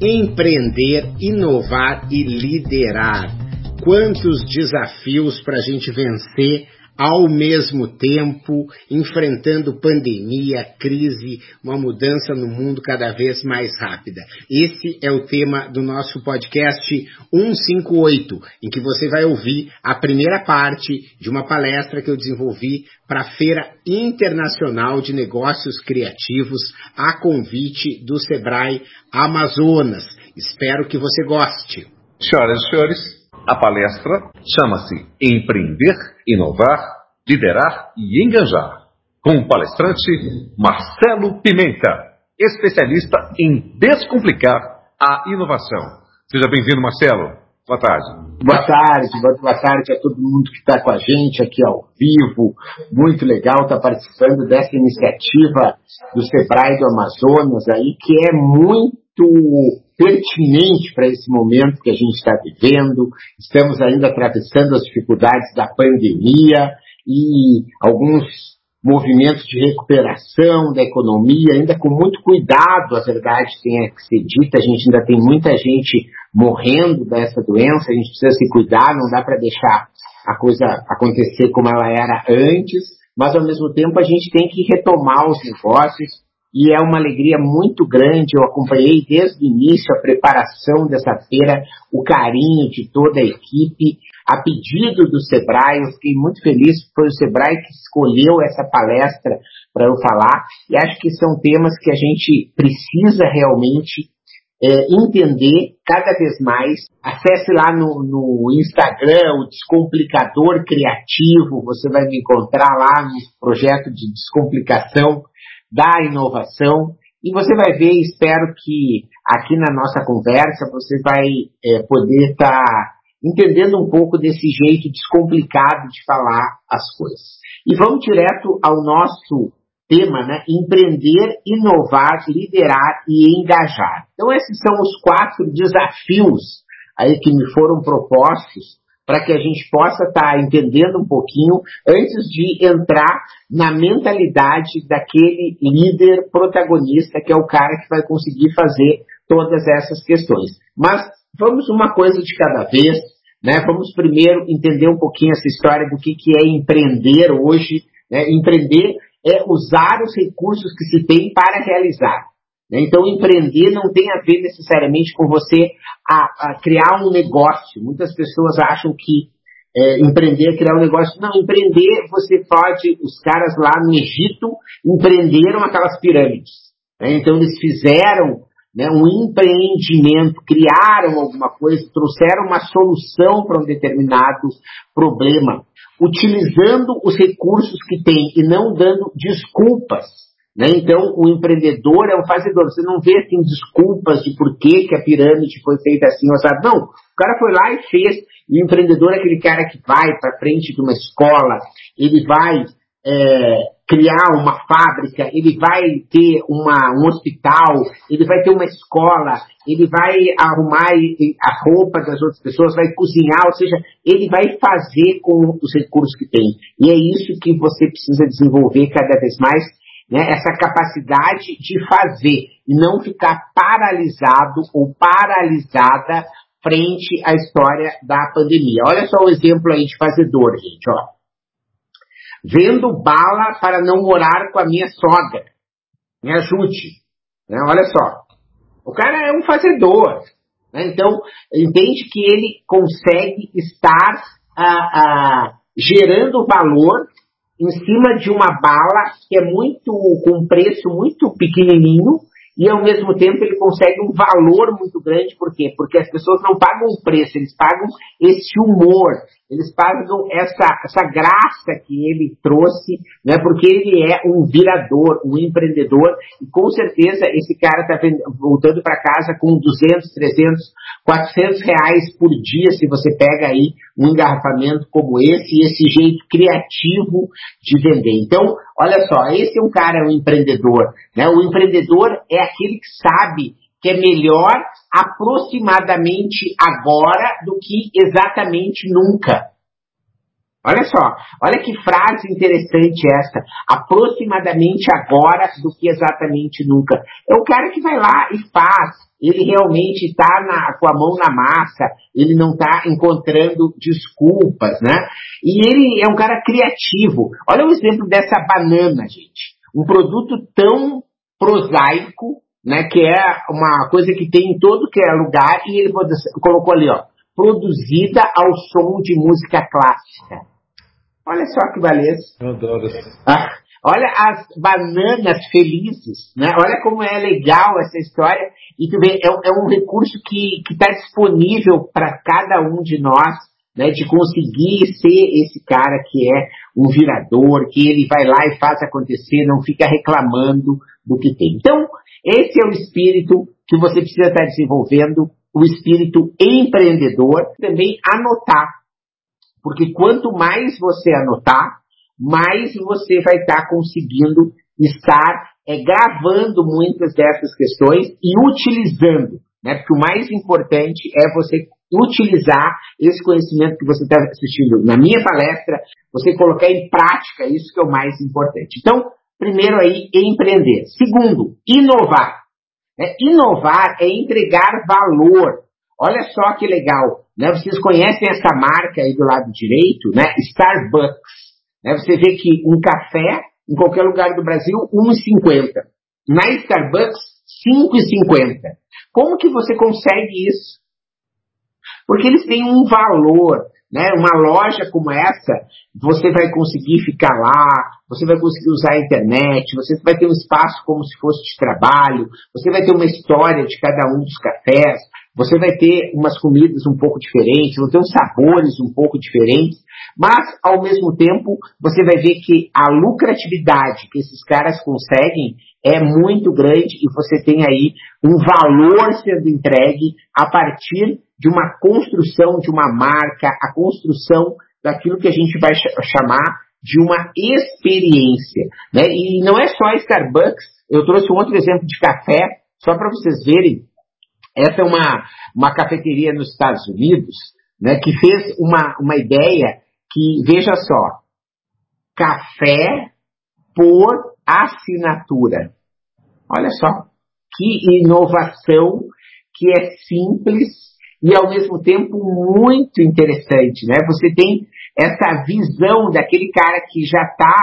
Empreender, inovar e liderar. Quantos desafios para a gente vencer ao mesmo tempo, enfrentando pandemia, crise, uma mudança no mundo cada vez mais rápida. Esse é o tema do nosso podcast 158, em que você vai ouvir a primeira parte de uma palestra que eu desenvolvi para a Feira Internacional de Negócios Criativos, a convite do Sebrae Amazonas. Espero que você goste. Senhoras e senhores, a palestra chama-se Empreender, Inovar, Liderar e Engajar, com o palestrante Marcelo Pimenta, especialista em descomplicar a inovação. Seja bem-vindo, Marcelo. Boa tarde. Boa tarde, boa tarde a todo mundo que está com a gente aqui ao vivo. Muito legal estar participando dessa iniciativa do Sebrae do Amazonas aí, que é muito pertinente para esse momento que a gente está vivendo. Estamos ainda atravessando as dificuldades da pandemia e alguns movimentos de recuperação da economia, ainda com muito cuidado, a verdade tenha que ser dita, a gente ainda tem muita gente morrendo dessa doença, a gente precisa se cuidar, não dá para deixar a coisa acontecer como ela era antes, mas ao mesmo tempo a gente tem que retomar os negócios, e é uma alegria muito grande. Eu acompanhei desde o início a preparação dessa feira, o carinho de toda a equipe, a pedido do Sebrae. Eu fiquei muito feliz, foi o Sebrae que escolheu essa palestra para eu falar, e acho que são temas que a gente precisa realmente é, entender cada vez mais. Acesse lá no, no Instagram, o Descomplicador Criativo, você vai me encontrar lá no projeto de descomplicação da inovação. E você vai ver, espero que aqui na nossa conversa você vai é, poder estar tá entendendo um pouco desse jeito descomplicado de falar as coisas. E vamos direto ao nosso tema, né? Empreender, inovar, liderar e engajar. Então esses são os quatro desafios aí que me foram propostos para que a gente possa estar tá entendendo um pouquinho antes de entrar na mentalidade daquele líder protagonista que é o cara que vai conseguir fazer todas essas questões. Mas vamos uma coisa de cada vez, né? Vamos primeiro entender um pouquinho essa história do que, que é empreender hoje. Né? Empreender é usar os recursos que se tem para realizar. Né? Então, empreender não tem a ver necessariamente com você a, a criar um negócio. Muitas pessoas acham que é, empreender é criar um negócio. Não, empreender você pode. Os caras lá no Egito empreenderam aquelas pirâmides. Né? Então, eles fizeram né, um empreendimento, criaram alguma coisa, trouxeram uma solução para um determinado problema, utilizando os recursos que tem e não dando desculpas né? Então, o empreendedor é um fazedor. Você não vê assim, desculpas de por que, que a pirâmide foi feita assim, sabe? Não, o cara foi lá e fez. E o empreendedor é aquele cara que vai para frente de uma escola, ele vai é, criar uma fábrica, ele vai ter uma, um hospital, ele vai ter uma escola, ele vai arrumar a roupa das outras pessoas, vai cozinhar, ou seja, ele vai fazer com os recursos que tem. E é isso que você precisa desenvolver cada vez mais né, essa capacidade de fazer e não ficar paralisado ou paralisada frente à história da pandemia. Olha só o exemplo aí de fazedor, gente, ó. Vendo bala para não morar com a minha sogra. Me ajude. Né? Olha só. O cara é um fazedor. Né? Então, entende que ele consegue estar ah, ah, gerando valor em cima de uma bala que é muito com um preço muito pequenininho e ao mesmo tempo ele consegue um valor muito grande, por quê? Porque as pessoas não pagam o preço, eles pagam esse humor, eles pagam essa, essa graça que ele trouxe, né, porque ele é um virador, um empreendedor, e com certeza esse cara está voltando para casa com 200, 300, 400 reais por dia, se você pega aí um engarrafamento como esse, esse jeito criativo de vender. Então, olha só, esse é um cara, um empreendedor. Né? O empreendedor é aquele que sabe que é melhor aproximadamente agora do que exatamente nunca. Olha só, olha que frase interessante essa. Aproximadamente agora do que exatamente nunca. É o cara que vai lá e faz. Ele realmente está com a mão na massa, ele não está encontrando desculpas, né? E ele é um cara criativo. Olha o exemplo dessa banana, gente. Um produto tão prosaico, né, que é uma coisa que tem em todo que é lugar, e ele colocou ali, ó, produzida ao som de música clássica. Olha só que beleza. Eu adoro isso. Ah, olha as bananas felizes, né? Olha como é legal essa história. E tu vê, é, é um recurso que está disponível para cada um de nós, né? De conseguir ser esse cara que é um virador, que ele vai lá e faz acontecer, não fica reclamando do que tem. Então, esse é o espírito que você precisa estar desenvolvendo, o espírito empreendedor, também anotar. Porque quanto mais você anotar, mais você vai estar conseguindo estar é, gravando muitas dessas questões e utilizando. Né? Porque o mais importante é você utilizar esse conhecimento que você está assistindo na minha palestra, você colocar em prática, isso que é o mais importante. Então, Primeiro aí, empreender. Segundo, inovar. É, inovar é entregar valor. Olha só que legal. Né? Vocês conhecem essa marca aí do lado direito, né? Starbucks. Né? Você vê que um café, em qualquer lugar do Brasil, R$ 1,50. Na Starbucks, R$ 5,50. Como que você consegue isso? Porque eles têm um valor. Né? Uma loja como essa, você vai conseguir ficar lá, você vai conseguir usar a internet, você vai ter um espaço como se fosse de trabalho, você vai ter uma história de cada um dos cafés, você vai ter umas comidas um pouco diferentes, vão ter uns sabores um pouco diferentes, mas ao mesmo tempo você vai ver que a lucratividade que esses caras conseguem é muito grande e você tem aí um valor sendo entregue a partir de uma construção de uma marca, a construção daquilo que a gente vai chamar de uma experiência. Né? E não é só Starbucks, eu trouxe um outro exemplo de café, só para vocês verem. Essa é uma, uma cafeteria nos Estados Unidos né, que fez uma, uma ideia que, veja só, café por assinatura. Olha só, que inovação que é simples e ao mesmo tempo muito interessante, né? Você tem essa visão daquele cara que já está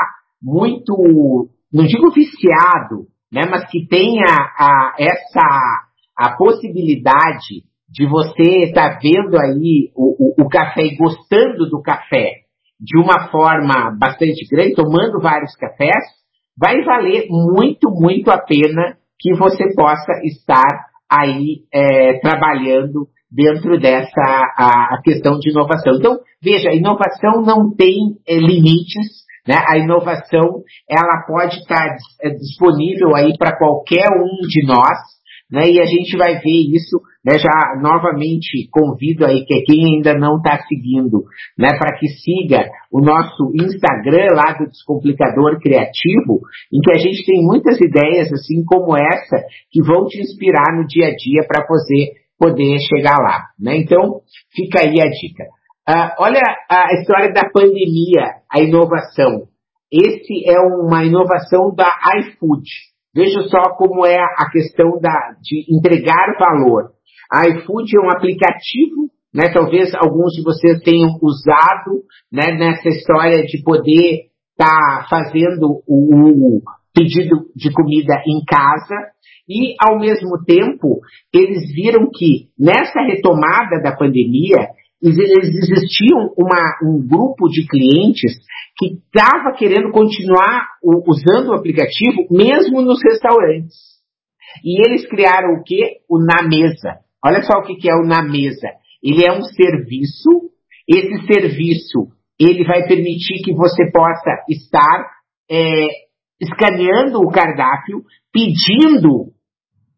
muito, não digo viciado, né? Mas que tem a, a essa a possibilidade de você estar tá vendo aí o, o, o café e gostando do café de uma forma bastante grande, tomando vários cafés, vai valer muito, muito a pena que você possa estar aí é, trabalhando dentro dessa a, a, questão de inovação. Então, veja, inovação não tem é, limites, né? A inovação ela pode estar é, disponível aí para qualquer um de nós, né? E a gente vai ver isso, né? Já novamente convido aí que quem ainda não está seguindo, né? Para que siga o nosso Instagram lá do Descomplicador Criativo, em que a gente tem muitas ideias assim como essa que vão te inspirar no dia a dia para você poder chegar lá. Né? Então, fica aí a dica. Uh, olha a história da pandemia, a inovação. Esse é uma inovação da iFood. Veja só como é a questão da, de entregar valor. A iFood é um aplicativo, né, talvez alguns de vocês tenham usado né, nessa história de poder estar tá fazendo o, o pedido de comida em casa e, ao mesmo tempo, eles viram que nessa retomada da pandemia, existiam uma, um grupo de clientes que estava querendo continuar usando o aplicativo mesmo nos restaurantes. E eles criaram o que? O Na Mesa. Olha só o que é o Na Mesa. Ele é um serviço Esse serviço ele vai permitir que você possa estar é, escaneando o cardápio, pedindo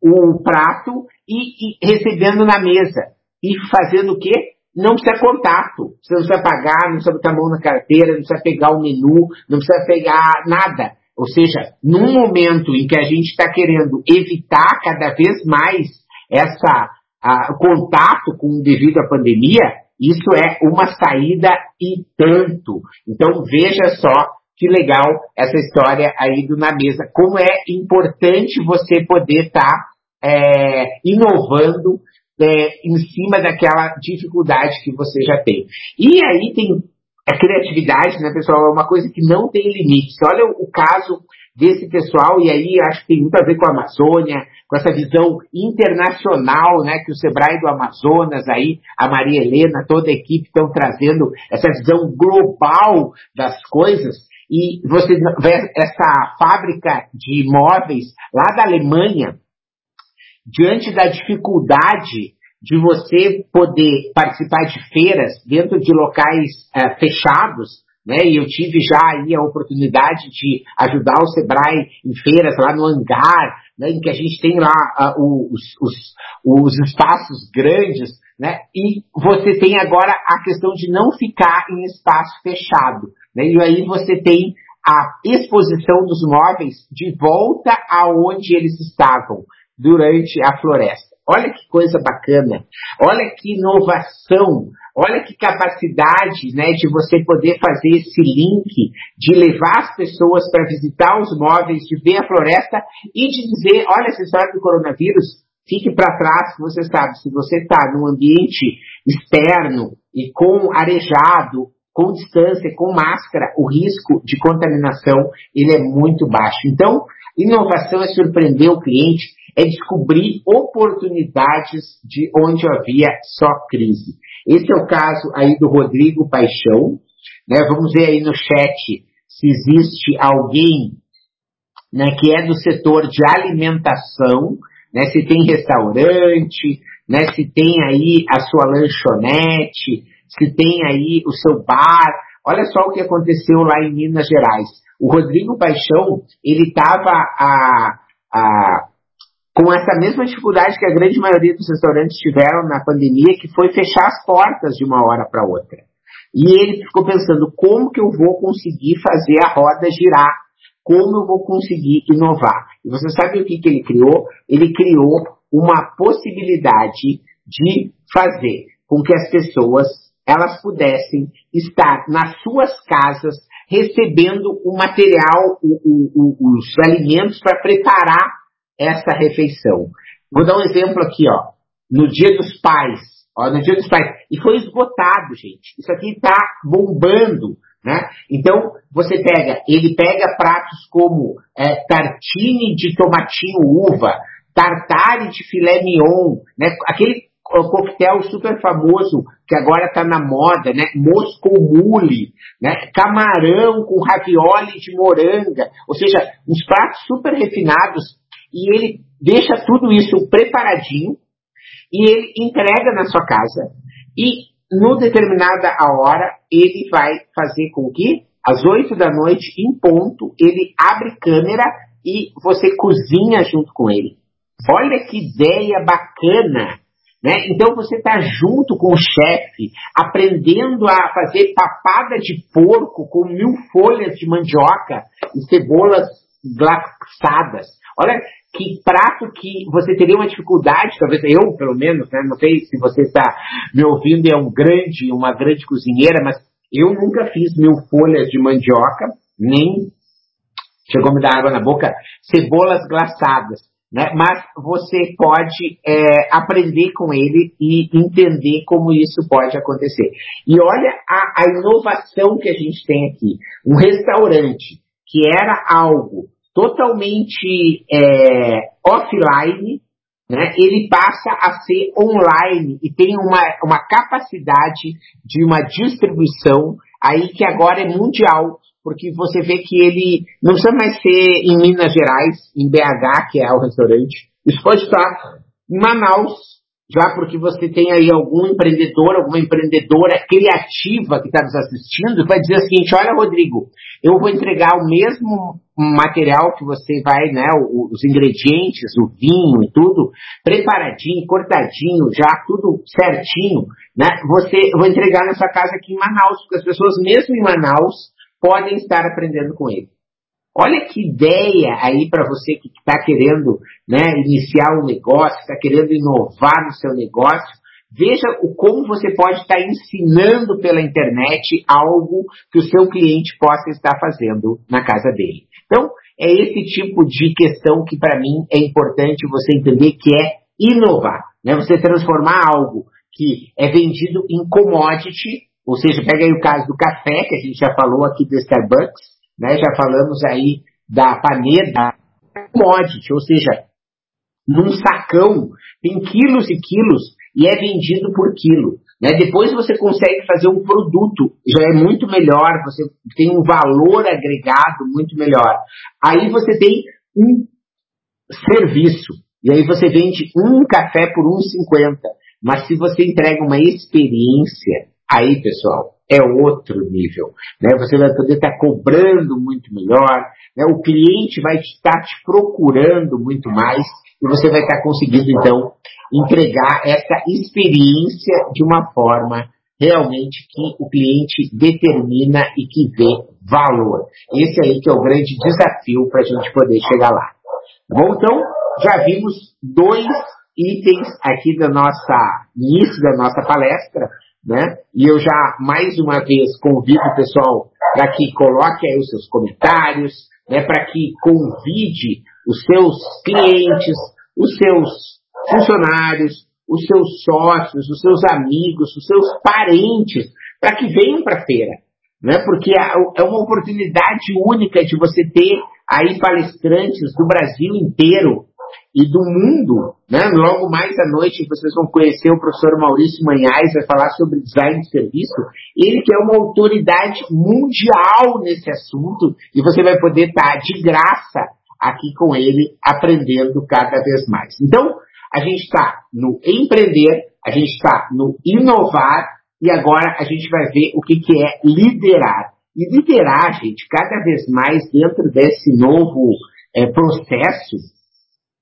o prato e, e, recebendo na mesa. E fazendo o quê? Não precisa contato. Você não precisa pagar, não precisa botar a mão na carteira, não precisa pegar o menu, não precisa pegar nada. Ou seja, num momento em que a gente está querendo evitar cada vez mais essa a, contato com devido à pandemia, isso é uma saída e tanto. Então veja só que legal essa história aí do Na Mesa. Como é importante você poder estar tá, é, inovando é, em cima daquela dificuldade que você já tem. E aí tem a criatividade, né, pessoal, é uma coisa que não tem limites. Olha o, o caso desse pessoal, e aí acho que tem muito a ver com a Amazônia, com essa visão internacional, né, que o Sebrae do Amazonas aí, a Maria Helena, toda a equipe estão trazendo essa visão global das coisas, e você vê essa fábrica de imóveis lá da Alemanha, diante da dificuldade de você poder participar de feiras dentro de locais é, fechados, né? E eu tive já aí a oportunidade de ajudar o Sebrae em feiras lá no hangar, né? Em que a gente tem lá uh, os, os, os espaços grandes, né? E você tem agora a questão de não ficar em espaço fechado, né? E aí você tem a exposição dos móveis de volta aonde eles estavam durante a floresta. Olha que coisa bacana, olha que inovação, olha que capacidade né, de você poder fazer esse link, de levar as pessoas para visitar os móveis, de ver a floresta e de dizer, olha essa história do coronavírus, fique para trás, você sabe, se você está num ambiente externo e com arejado, com distância, com máscara, o risco de contaminação ele é muito baixo. Então, inovação é surpreender o cliente, é descobrir oportunidades de onde havia só crise. Esse é o caso aí do Rodrigo Paixão. Né? Vamos ver aí no chat se existe alguém né, que é do setor de alimentação, né, se tem restaurante, né, se tem aí a sua lanchonete, se tem aí o seu bar. Olha só o que aconteceu lá em Minas Gerais. O Rodrigo Paixão, ele estava a, a com essa mesma dificuldade que a grande maioria dos restaurantes tiveram na pandemia, que foi fechar as portas de uma hora para outra. E ele ficou pensando como que eu vou conseguir fazer a roda girar, como eu vou conseguir inovar. E você sabe o que, que ele criou? Ele criou uma possibilidade de fazer com que as pessoas elas pudessem estar nas suas casas recebendo o material, o, o, o, os alimentos para preparar essa refeição. Vou dar um exemplo aqui, ó. No Dia dos Pais, ó, no Dia dos Pais, e foi esgotado, gente. Isso aqui está bombando, né? Então você pega, ele pega pratos como é, tartine de tomatinho uva, tartare de filé mignon, né? Aquele coquetel super famoso que agora está na moda, né? Moscou Mule, né? Camarão com ravioli de moranga, ou seja, uns pratos super refinados e ele deixa tudo isso preparadinho e ele entrega na sua casa e no determinada hora ele vai fazer com que às oito da noite em ponto ele abre câmera e você cozinha junto com ele. Olha que ideia bacana! Né? Então você está junto com o chefe, aprendendo a fazer papada de porco com mil folhas de mandioca e cebolas glaçadas. Olha que prato que você teria uma dificuldade, talvez eu, pelo menos, né? não sei se você está me ouvindo, é um grande, uma grande cozinheira, mas eu nunca fiz mil folhas de mandioca, nem chegou a me dar água na boca, cebolas glaçadas. Né? Mas você pode é, aprender com ele e entender como isso pode acontecer. E olha a, a inovação que a gente tem aqui. Um restaurante que era algo totalmente é, offline, né, ele passa a ser online e tem uma, uma capacidade de uma distribuição aí que agora é mundial, porque você vê que ele não precisa mais ser em Minas Gerais, em BH, que é o restaurante, isso pode estar em Manaus, já porque você tem aí algum empreendedor, alguma empreendedora criativa que está nos assistindo, vai dizer o seguinte, olha Rodrigo, eu vou entregar o mesmo material que você vai, né, os ingredientes, o vinho e tudo, preparadinho, cortadinho, já tudo certinho, né, você, eu vou entregar na sua casa aqui em Manaus, porque as pessoas mesmo em Manaus podem estar aprendendo com ele. Olha que ideia aí para você que está querendo né, iniciar um negócio, está querendo inovar no seu negócio. Veja o, como você pode estar tá ensinando pela internet algo que o seu cliente possa estar fazendo na casa dele. Então, é esse tipo de questão que para mim é importante você entender que é inovar. Né? Você transformar algo que é vendido em commodity, ou seja, pega aí o caso do café, que a gente já falou aqui do Starbucks, né? Já falamos aí da paneda commodity, ou seja, num sacão tem quilos e quilos e é vendido por quilo. Né? Depois você consegue fazer um produto, já é muito melhor, você tem um valor agregado muito melhor. Aí você tem um serviço, e aí você vende um café por 1,50. Mas se você entrega uma experiência, aí pessoal, é outro nível. Né? Você vai poder estar cobrando muito melhor, né? o cliente vai estar te procurando muito mais e você vai estar conseguindo, então, entregar essa experiência de uma forma realmente que o cliente determina e que vê valor. Esse aí que é o grande desafio para a gente poder chegar lá. Bom, então, já vimos dois itens aqui da nossa início da nossa palestra, né? E eu já, mais uma vez, convido o pessoal para que coloque aí os seus comentários, né? para que convide os seus clientes, os seus funcionários, os seus sócios, os seus amigos, os seus parentes, para que venham para a feira. Né? Porque é uma oportunidade única de você ter aí palestrantes do Brasil inteiro e do mundo. Né? Logo mais à noite vocês vão conhecer o professor Maurício Manhais, vai falar sobre design de serviço. Ele que é uma autoridade mundial nesse assunto e você vai poder estar de graça aqui com ele, aprendendo cada vez mais. Então, a gente está no empreender, a gente está no inovar e agora a gente vai ver o que, que é liderar. E liderar, gente, cada vez mais dentro desse novo é, processo,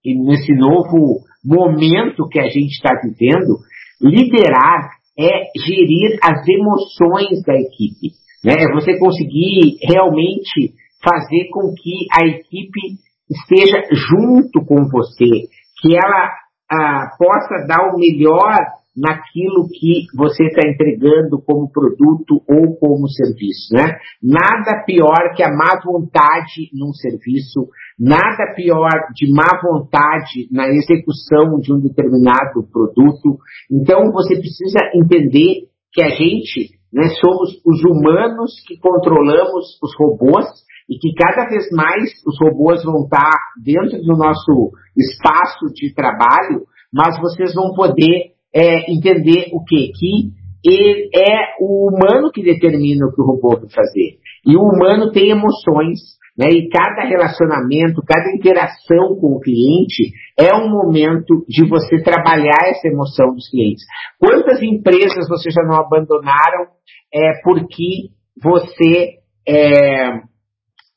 e nesse novo momento que a gente está vivendo, liderar é gerir as emoções da equipe. Né? É você conseguir realmente fazer com que a equipe esteja junto com você, que ela ah, possa dar o melhor naquilo que você está entregando como produto ou como serviço. Né? Nada pior que a má vontade num serviço, nada pior de má vontade na execução de um determinado produto. Então você precisa entender que a gente né, somos os humanos que controlamos os robôs e que cada vez mais os robôs vão estar dentro do nosso espaço de trabalho, mas vocês vão poder é, entender o quê? Que ele é o humano que determina o que o robô vai fazer. E o humano tem emoções, né? E cada relacionamento, cada interação com o cliente é um momento de você trabalhar essa emoção dos clientes. Quantas empresas você já não abandonaram é, porque você é,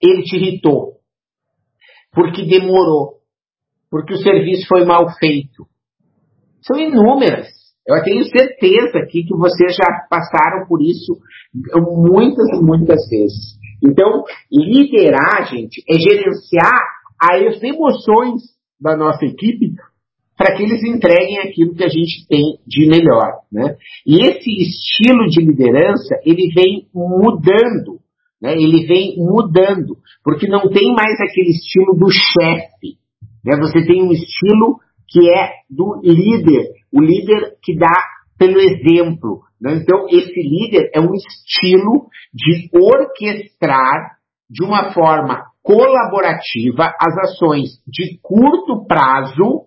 ele te irritou, porque demorou, porque o serviço foi mal feito, são inúmeras. Eu tenho certeza aqui que vocês já passaram por isso muitas e muitas vezes. Então, liderar, gente, é gerenciar as emoções da nossa equipe para que eles entreguem aquilo que a gente tem de melhor. Né? E esse estilo de liderança, ele vem mudando. Né? Ele vem mudando, porque não tem mais aquele estilo do chefe. Né? Você tem um estilo que é do líder, o líder que dá pelo exemplo. Né? Então, esse líder é um estilo de orquestrar de uma forma colaborativa as ações de curto prazo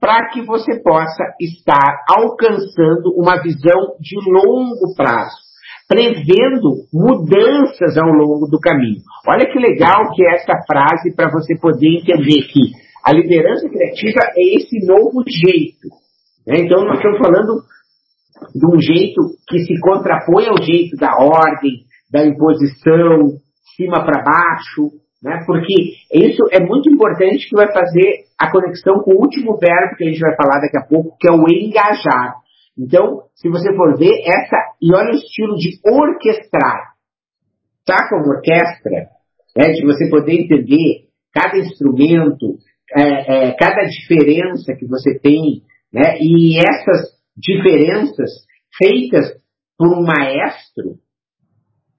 para que você possa estar alcançando uma visão de longo prazo, prevendo mudanças ao longo do caminho. Olha que legal que é essa frase para você poder entender que a liderança criativa é esse novo jeito. Né? Então nós estamos falando de um jeito que se contrapõe ao jeito da ordem, da imposição, cima para baixo, né? porque isso é muito importante que vai fazer a conexão com o último verbo que a gente vai falar daqui a pouco, que é o engajar. Então, se você for ver, essa, e olha o estilo de orquestrar. Tá com orquestra? Né? De você poder entender cada instrumento, é, é, cada diferença que você tem, né? e essas diferenças feitas por um maestro,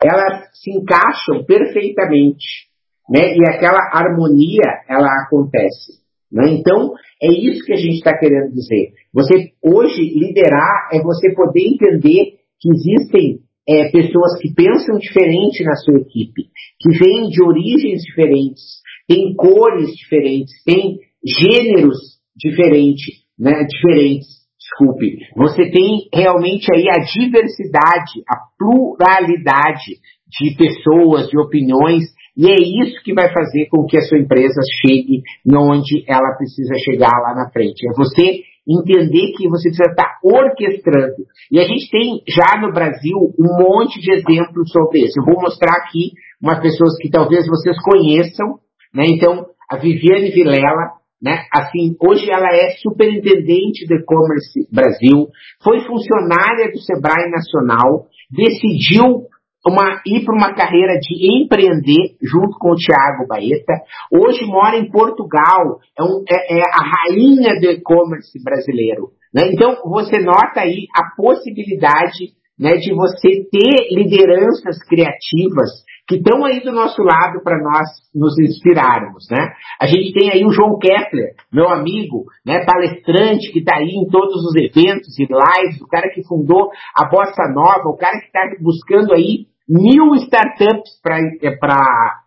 elas se encaixam perfeitamente, né? E aquela harmonia, ela acontece. Né? Então, é isso que a gente está querendo dizer. Você, hoje, liderar é você poder entender que existem é, pessoas que pensam diferente na sua equipe, que vêm de origens diferentes, têm cores diferentes, têm gêneros diferentes, né, diferentes desculpe, você tem realmente aí a diversidade, a pluralidade de pessoas, de opiniões, e é isso que vai fazer com que a sua empresa chegue onde ela precisa chegar lá na frente. É você entender que você precisa estar orquestrando. E a gente tem já no Brasil um monte de exemplos sobre isso. Eu vou mostrar aqui umas pessoas que talvez vocês conheçam, né? Então, a Viviane Vilela, né? Assim, hoje ela é superintendente do e-commerce Brasil, foi funcionária do Sebrae Nacional, decidiu uma, ir para uma carreira de empreender junto com o Tiago Baeta. Hoje mora em Portugal, é, um, é, é a rainha do e-commerce brasileiro. Né? Então, você nota aí a possibilidade né, de você ter lideranças criativas que estão aí do nosso lado para nós nos inspirarmos, né? A gente tem aí o João Kepler, meu amigo, né, palestrante que está aí em todos os eventos e lives, o cara que fundou a Bossa Nova, o cara que está buscando aí mil startups para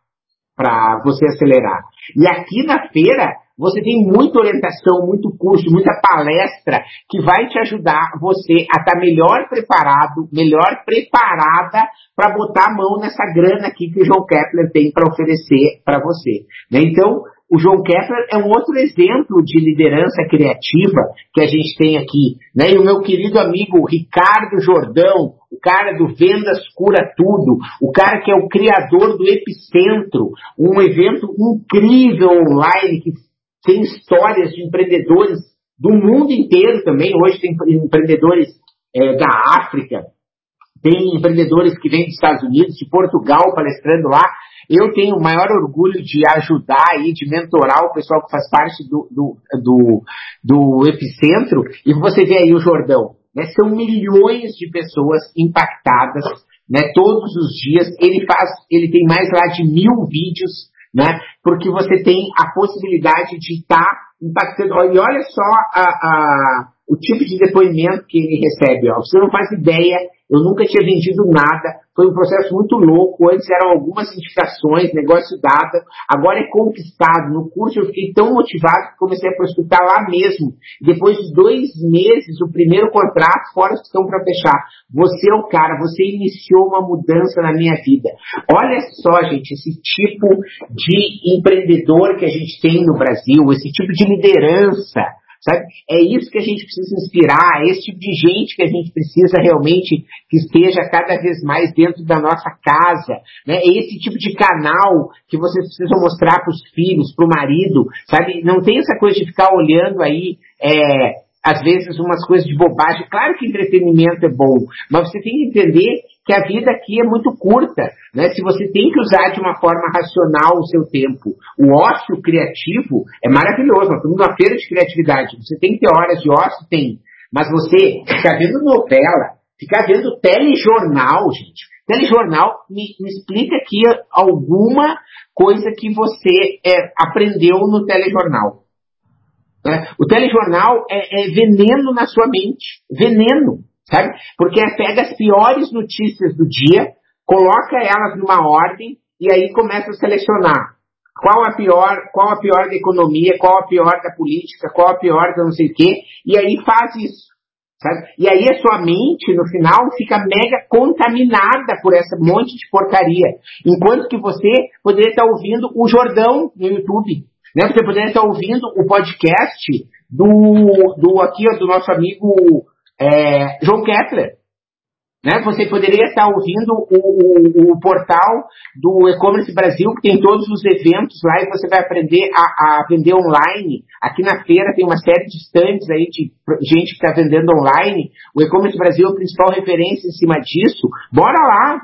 para você acelerar. E aqui na feira você tem muita orientação, muito curso, muita palestra que vai te ajudar você a estar tá melhor preparado, melhor preparada para botar a mão nessa grana aqui que o João Kepler tem para oferecer para você. Né? Então, o João Kepler é um outro exemplo de liderança criativa que a gente tem aqui. Né? E o meu querido amigo Ricardo Jordão, o cara do Vendas Cura Tudo, o cara que é o criador do Epicentro, um evento incrível online que tem histórias de empreendedores do mundo inteiro também. Hoje tem empreendedores é, da África, tem empreendedores que vêm dos Estados Unidos, de Portugal, palestrando lá. Eu tenho o maior orgulho de ajudar e de mentorar o pessoal que faz parte do, do, do, do Epicentro. E você vê aí o Jordão. Né? São milhões de pessoas impactadas né? todos os dias. Ele faz, ele tem mais lá de mil vídeos, né? porque você tem a possibilidade de estar tá impactando. E olha só a, a, o tipo de depoimento que ele recebe. Ó. Você não faz ideia eu nunca tinha vendido nada. Foi um processo muito louco. Antes eram algumas indicações, negócio dado. Agora é conquistado. No curso eu fiquei tão motivado que comecei a prospectar lá mesmo. Depois de dois meses, o primeiro contrato, fora os que estão para fechar. Você é o cara. Você iniciou uma mudança na minha vida. Olha só, gente, esse tipo de empreendedor que a gente tem no Brasil, esse tipo de liderança Sabe? É isso que a gente precisa inspirar, é esse tipo de gente que a gente precisa realmente que esteja cada vez mais dentro da nossa casa. Né? É esse tipo de canal que vocês precisam mostrar para os filhos, para o marido, sabe? Não tem essa coisa de ficar olhando aí. É, às vezes umas coisas de bobagem. Claro que entretenimento é bom, mas você tem que entender que a vida aqui é muito curta, né? Se você tem que usar de uma forma racional o seu tempo, o ócio criativo é maravilhoso. Nós estamos feira de criatividade. Você tem que ter horas de ócio, tem. Mas você ficar vendo novela, ficar vendo telejornal, gente. Telejornal, me, me explica aqui alguma coisa que você é, aprendeu no telejornal. Né? O telejornal é, é veneno na sua mente. Veneno sabe? Porque pega as piores notícias do dia, coloca elas numa ordem e aí começa a selecionar qual a pior, qual a pior da economia, qual a pior da política, qual a pior da não sei o quê, e aí faz isso. Sabe? E aí a sua mente, no final, fica mega contaminada por essa monte de porcaria. Enquanto que você poderia estar ouvindo o Jordão no YouTube. Né? Você poderia estar ouvindo o podcast do, do aqui, ó, do nosso amigo é, João Kepler. Né? Você poderia estar ouvindo o, o, o portal do E-Commerce Brasil, que tem todos os eventos lá e você vai aprender a, a, vender online. Aqui na feira tem uma série de stands aí de gente que está vendendo online. O E-Commerce Brasil é a principal referência em cima disso. Bora lá!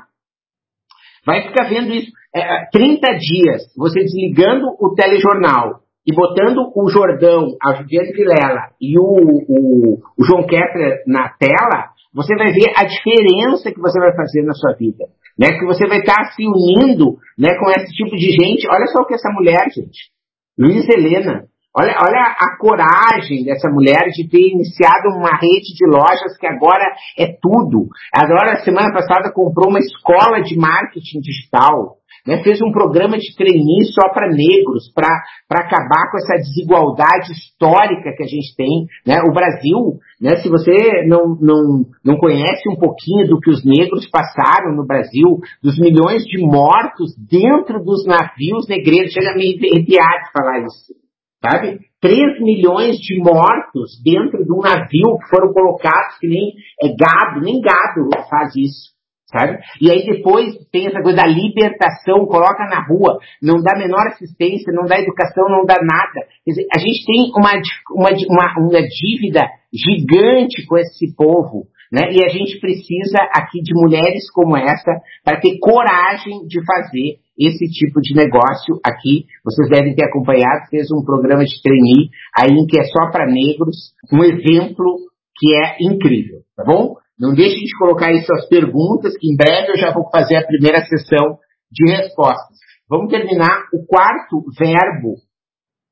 Vai ficar vendo isso. É, 30 dias, você desligando o telejornal e botando o Jordão, a Juliane Vilela e o, o, o João Kepler na tela, você vai ver a diferença que você vai fazer na sua vida. Né? Que você vai estar se unindo né, com esse tipo de gente. Olha só o que essa mulher, gente. Luiz Helena. Olha, olha a coragem dessa mulher de ter iniciado uma rede de lojas que agora é tudo. Agora, semana passada, comprou uma escola de marketing digital né, fez um programa de trainee só para negros, para acabar com essa desigualdade histórica que a gente tem. Né? O Brasil, né, se você não, não, não conhece um pouquinho do que os negros passaram no Brasil, dos milhões de mortos dentro dos navios negreiros, chega a me arrepiar de falar isso. Sabe? 3 milhões de mortos dentro de um navio que foram colocados que nem é gado, nem gado faz isso sabe? E aí depois tem essa coisa da libertação, coloca na rua, não dá menor assistência, não dá educação, não dá nada. Dizer, a gente tem uma, uma, uma, uma dívida gigante com esse povo, né? E a gente precisa aqui de mulheres como essa para ter coragem de fazer esse tipo de negócio aqui. Vocês devem ter acompanhado, fez um programa de trainee aí que é só para negros, um exemplo que é incrível, tá bom? Não deixe de colocar aí suas perguntas, que em breve eu já vou fazer a primeira sessão de respostas. Vamos terminar o quarto verbo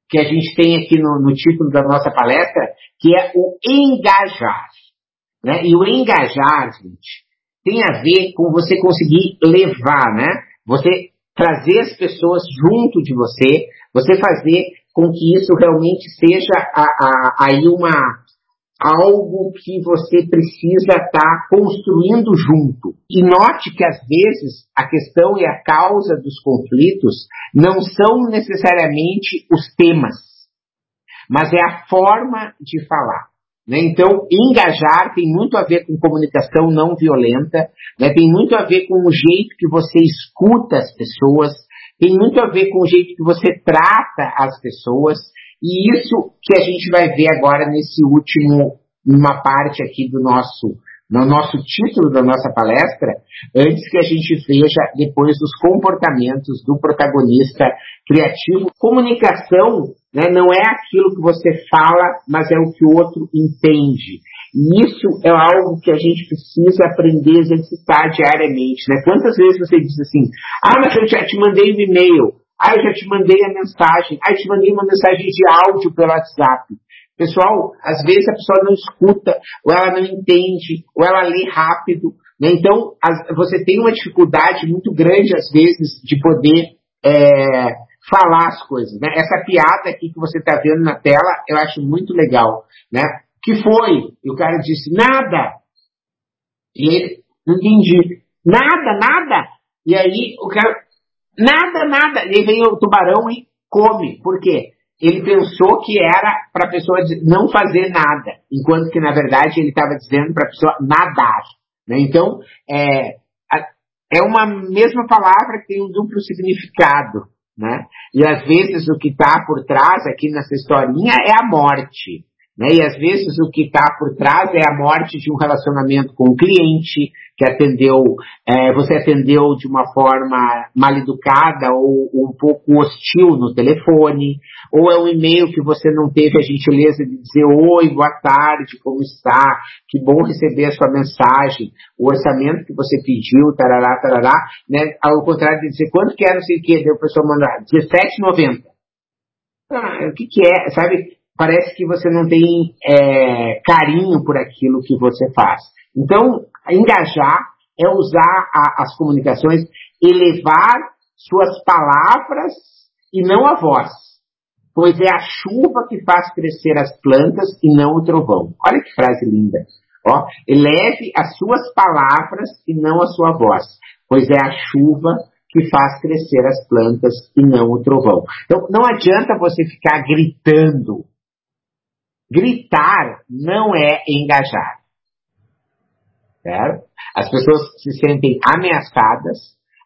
que a gente tem aqui no, no título da nossa palestra, que é o engajar. Né? E o engajar, gente, tem a ver com você conseguir levar, né? Você trazer as pessoas junto de você, você fazer com que isso realmente seja a, a, aí uma, algo que você precisa estar tá construindo junto. E note que às vezes a questão e a causa dos conflitos não são necessariamente os temas, mas é a forma de falar. Né? Então, engajar tem muito a ver com comunicação não violenta, né? tem muito a ver com o jeito que você escuta as pessoas, tem muito a ver com o jeito que você trata as pessoas, e isso que a gente vai ver agora nesse último, numa parte aqui do nosso, no nosso título da nossa palestra, antes que a gente veja depois os comportamentos do protagonista criativo. Comunicação né, não é aquilo que você fala, mas é o que o outro entende. E isso é algo que a gente precisa aprender a exercitar diariamente. Né? Quantas vezes você diz assim, ah, mas eu já te mandei um e-mail. Ah, eu já te mandei a mensagem. Ah, eu te mandei uma mensagem de áudio pelo WhatsApp. Pessoal, às vezes a pessoa não escuta, ou ela não entende, ou ela lê rápido. Né? Então, as, você tem uma dificuldade muito grande, às vezes, de poder é, falar as coisas. Né? Essa piada aqui que você está vendo na tela, eu acho muito legal. Né? que foi? E o cara disse, nada. E ele, não entendi. Nada, nada. E aí o cara, Nada, nada. E vem o tubarão e come. Por quê? Ele pensou que era para a pessoa não fazer nada, enquanto que na verdade ele estava dizendo para a pessoa nadar. Né? Então, é, é uma mesma palavra que tem um duplo significado. Né? E às vezes o que está por trás aqui nessa historinha é a morte. Né? E às vezes o que está por trás é a morte de um relacionamento com o cliente, que atendeu, é, você atendeu de uma forma mal educada ou, um pouco hostil no telefone, ou é um e-mail que você não teve a gentileza de dizer oi, boa tarde, como está, que bom receber a sua mensagem, o orçamento que você pediu, tarará, tarará, né? Ao contrário de dizer quanto que era, não sei o que, deu o pessoal mandar R$17,90. Ah, o que que é, sabe? parece que você não tem é, carinho por aquilo que você faz. Então, engajar é usar a, as comunicações, elevar suas palavras e não a voz. Pois é a chuva que faz crescer as plantas e não o trovão. Olha que frase linda. Ó, eleve as suas palavras e não a sua voz. Pois é a chuva que faz crescer as plantas e não o trovão. Então, não adianta você ficar gritando gritar não é engajar. Certo? As pessoas se sentem ameaçadas,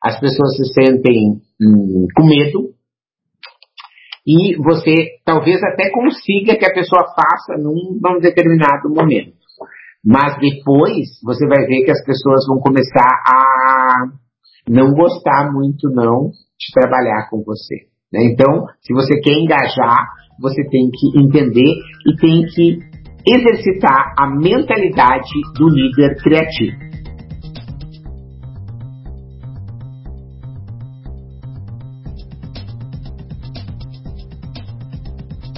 as pessoas se sentem hum, com medo, e você talvez até consiga que a pessoa faça num, num determinado momento. Mas depois você vai ver que as pessoas vão começar a não gostar muito não de trabalhar com você. Né? Então, se você quer engajar, você tem que entender e tem que exercitar a mentalidade do líder criativo.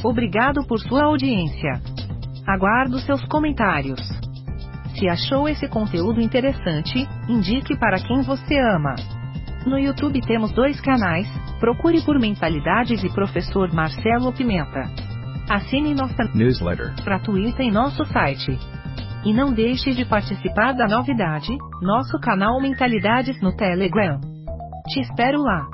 Obrigado por sua audiência. Aguardo seus comentários. Se achou esse conteúdo interessante, indique para quem você ama. No YouTube temos dois canais, procure por Mentalidades e Professor Marcelo Pimenta. Assine nossa newsletter gratuita em nosso site. E não deixe de participar da novidade, nosso canal Mentalidades no Telegram. Te espero lá.